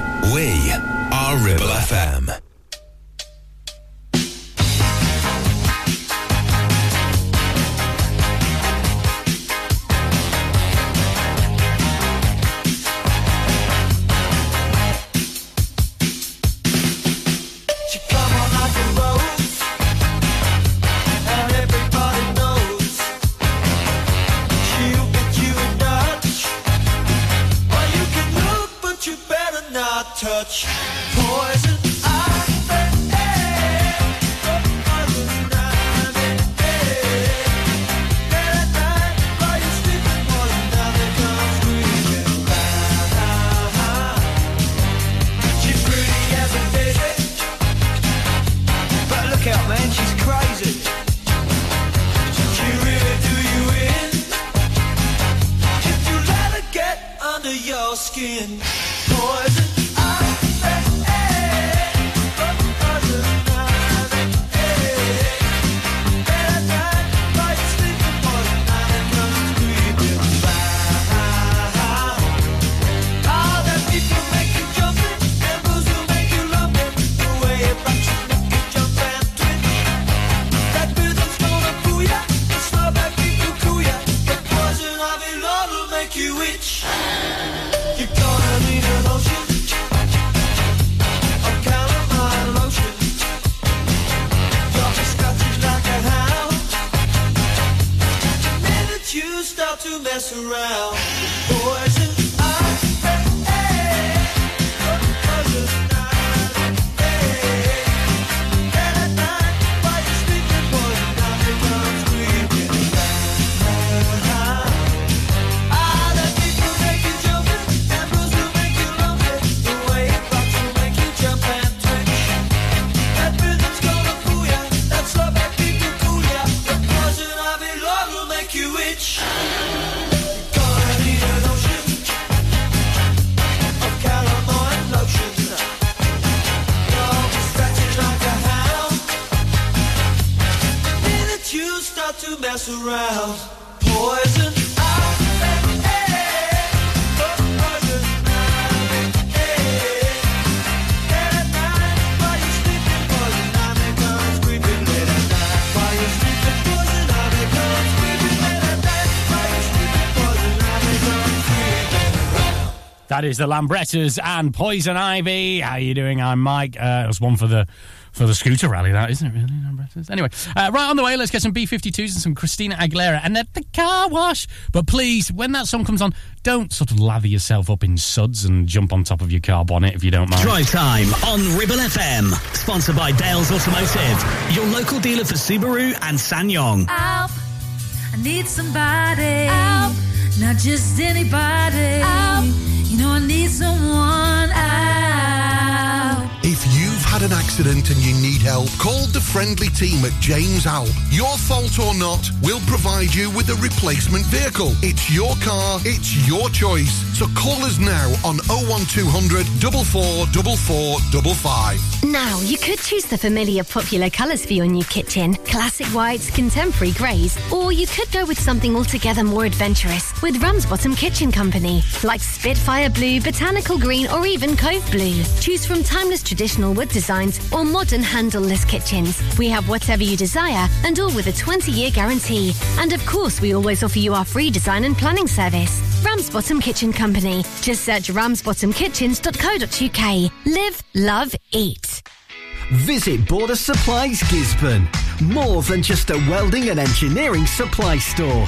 around, That is the Lambrettas and Poison Ivy. How are you doing? I'm Mike. Uh, it was one for the for the scooter rally, that isn't it? Really, Lambrettas. Anyway, uh, right on the way. Let's get some B52s and some Christina Aguilera and at the car wash. But please, when that song comes on, don't sort of lather yourself up in suds and jump on top of your car bonnet if you don't mind. Drive time on Ribble FM. Sponsored by Dales Automotive, your local dealer for Subaru and SsangYong. Help. I need somebody. Help. Not just anybody. Help. You know, I need someone. Help. Had an accident and you need help, call the friendly team at James Alp. Your fault or not, we'll provide you with a replacement vehicle. It's your car, it's your choice. So call us now on 01200 444455. Now, you could choose the familiar popular colours for your new kitchen classic whites, contemporary greys, or you could go with something altogether more adventurous with Ramsbottom Kitchen Company, like Spitfire Blue, Botanical Green, or even Cove Blue. Choose from timeless traditional wood designs or modern handleless kitchens. We have whatever you desire and all with a 20 year guarantee. And of course, we always offer you our free design and planning service. Ramsbottom Kitchen Company. Just search ramsbottomkitchens.co.uk. Live, love, eat. Visit Border Supplies Gisburn. More than just a welding and engineering supply store.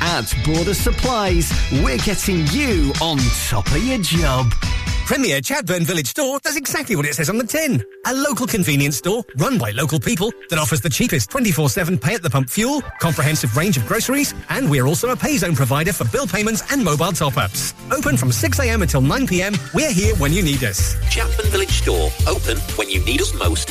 at Border Supplies, we're getting you on top of your job. Premier Chatburn Village Store does exactly what it says on the tin. A local convenience store run by local people that offers the cheapest 24-7 pay at the pump fuel, comprehensive range of groceries, and we're also a pay zone provider for bill payments and mobile top-ups. Open from 6am until 9pm, we're here when you need us. Chatburn Village Store, open when you need us most.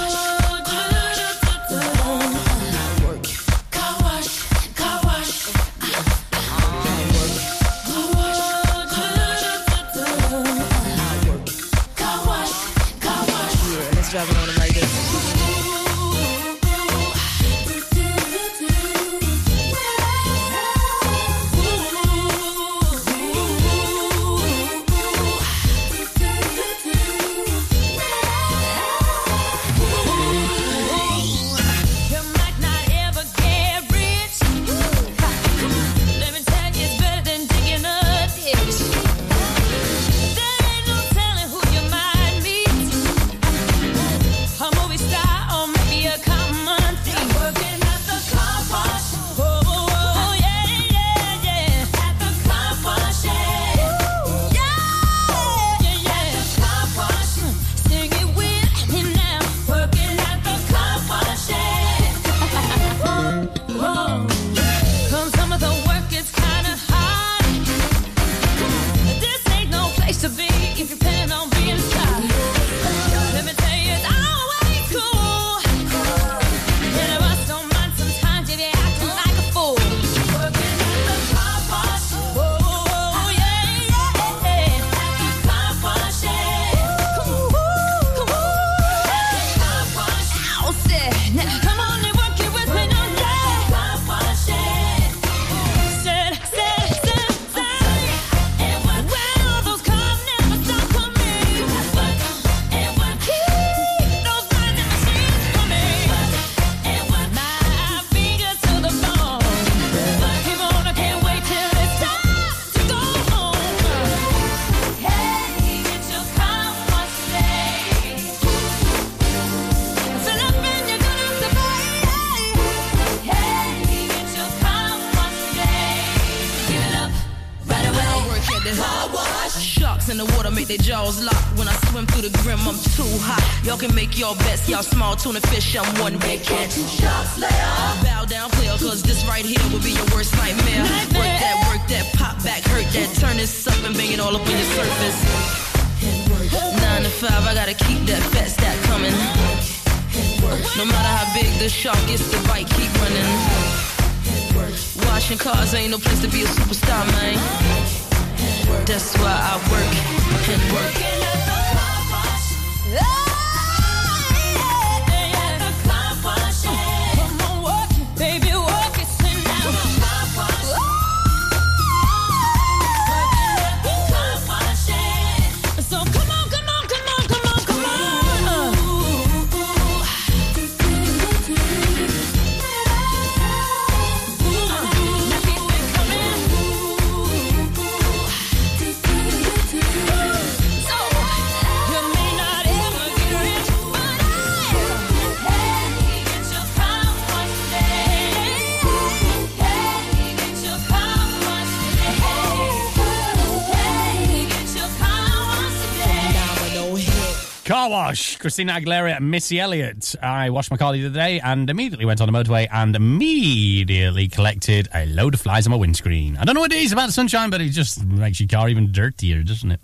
Christina Aguilera, Missy Elliott. I washed my car the other day and immediately went on the motorway and immediately collected a load of flies on my windscreen. I don't know what it is about sunshine, but it just makes your car even dirtier, doesn't it?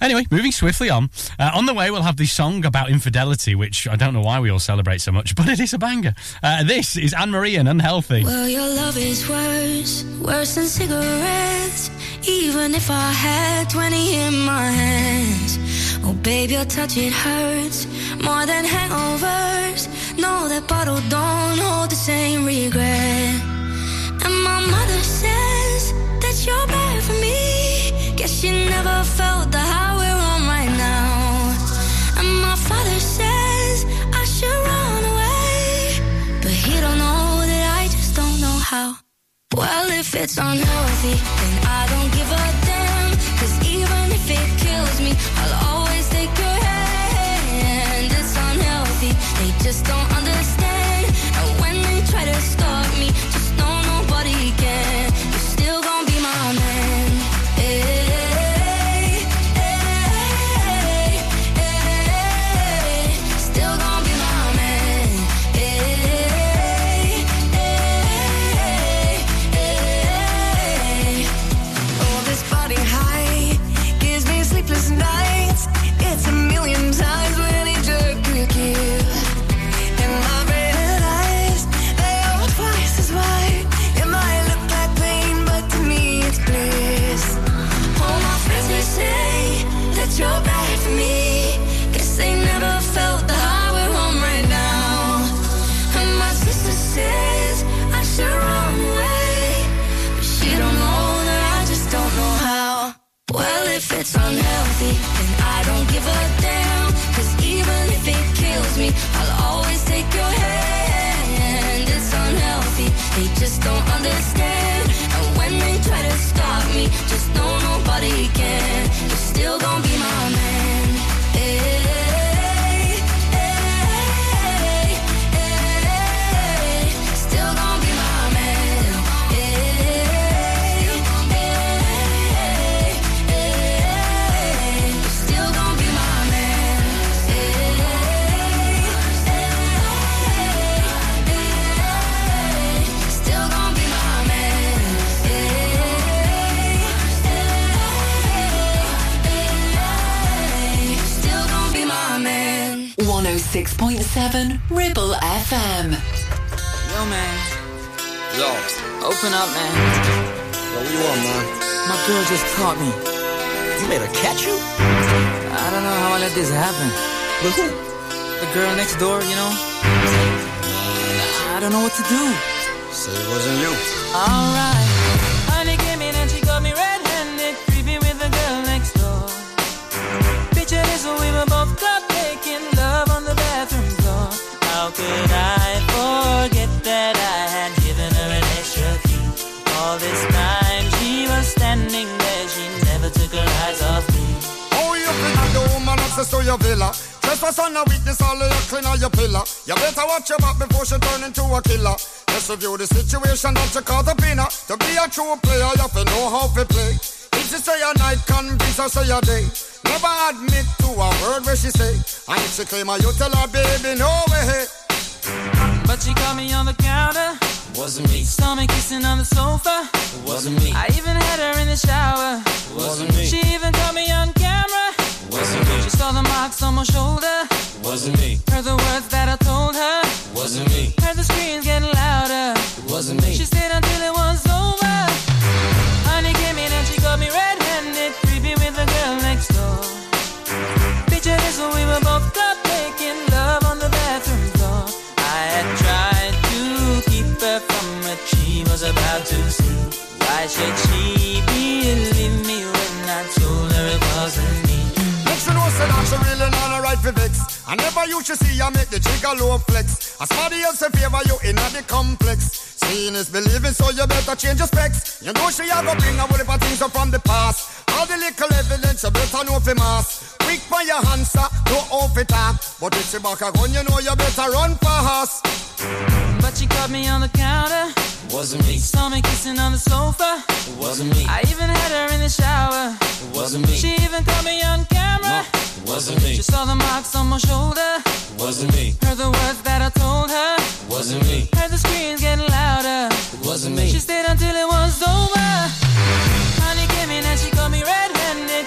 Anyway, moving swiftly on. Uh, on the way, we'll have the song about infidelity, which I don't know why we all celebrate so much, but it is a banger. Uh, this is Anne Marie and Unhealthy. Well, your love is worse, worse than cigarettes, even if I had 20 in my hands. Oh, babe, your touch, it hurts more than hangovers. No, that bottle don't hold the same regret. And my mother says that you're bad for me. Guess she never felt the high we're on right now. And my father says I should run away. But he don't know that I just don't know how. Well, if it's unhealthy, then I don't give a just don't understand. And when they try to stop me, just know nobody can. You're still gonna 106.7 Ribble FM. Yo, man. Yo. Open up, man. Yo, what you want, man? My girl just caught me. You made her catch you? I don't know how I let this happen. With who? The girl next door, you know? I don't know what to do. Say it wasn't you. Alright. Woman access to your villa? Trespass on a weakness, all of your clean on your pillar. You better watch your back before she turn into a killer. Let's review the situation that you call the winner. To be a true player, you have to know how to play. If she say a night, convince her say a day. Never admit to a word where she say. And if she claim her, you tell her, baby, no way. But she caught me on the counter. Wasn't me. Saw me kissing on the sofa. Wasn't me. I even had her in the shower. Wasn't me. She even caught me on saw the marks on my shoulder. Wasn't me. Heard the words that I told her. Wasn't me. Heard the screams getting louder. Wasn't me. She stayed until it was over. Honey came in and she got me red-handed, creepy with the girl next door. Picture this, when we were both caught making love on the bathroom floor. I had tried to keep her from what she was about to see. Why should she believe me when I told her it wasn't me? Make sure know say that she really not a right for vex. I never you to see I make the trigger low flex. As somebody else in favor you in the complex. Seeing is believing, so you better change your specs. You know she have a bring a whole heap of things up from the past. All the little evidence you better know for mass. Quick for your answer, no off it talk. But if she back a gun, you know you better run fast. But she caught me on the counter. Wasn't me. Saw me kissing on the sofa. It Wasn't me. I even had her in the shower. It wasn't me. She even caught me on camera. Wasn't me. She saw the marks on my shoulder. Wasn't me. Heard the words that I told her. Wasn't me. Heard the screams getting louder. Wasn't me. She stayed until it was over. Honey came in and she caught me red-handed,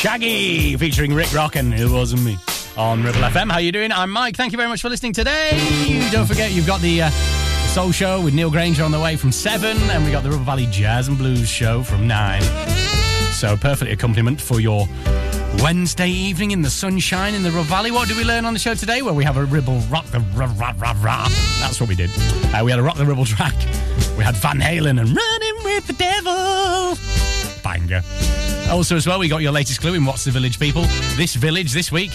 Shaggy featuring Rikrok in. It wasn't me on Ribble FM. How are you doing? I'm Mike. Thank you very much for listening today. Don't forget you've got the, uh, Soul Show with Neil Granger on the way from seven, and we got the Ribble Valley Jazz and Blues Show from nine. So perfect accompaniment for your Wednesday evening in the sunshine in the Ribble Valley. What did we learn on the show today? Well, we have a Ribble rock the rah, rah, rah, rah. That's what we did. Uh, we had a rock the Ribble track. We had Van Halen and Running with the Devil. Banger. Also, as well, we got your latest clue in What's the Village People. This village this week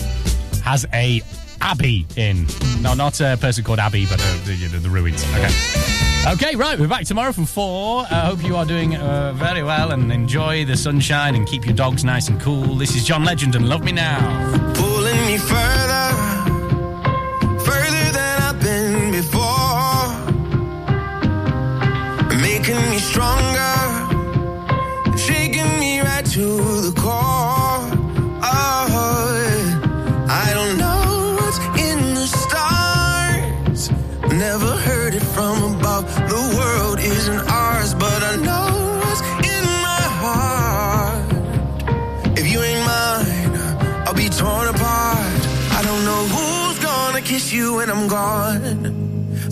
has a abbey in. No, not a person called Abbey, but uh, the, the, the ruins. Okay. Okay, right. We're back tomorrow from four. I hope you are doing uh, very well and enjoy the sunshine and keep your dogs nice and cool. This is John Legend and Love Me Now. pulling me further, further than I've been before, making me stronger,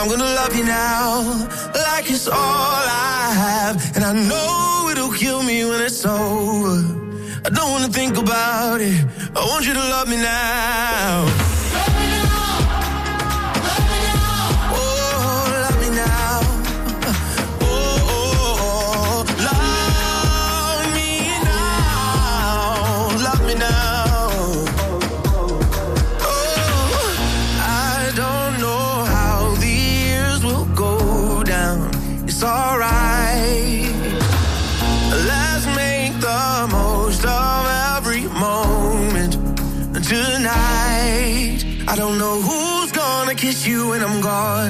I'm gonna love you now, like it's all I have. And I know it'll kill me when it's over. I don't wanna think about it. I want you to love me now.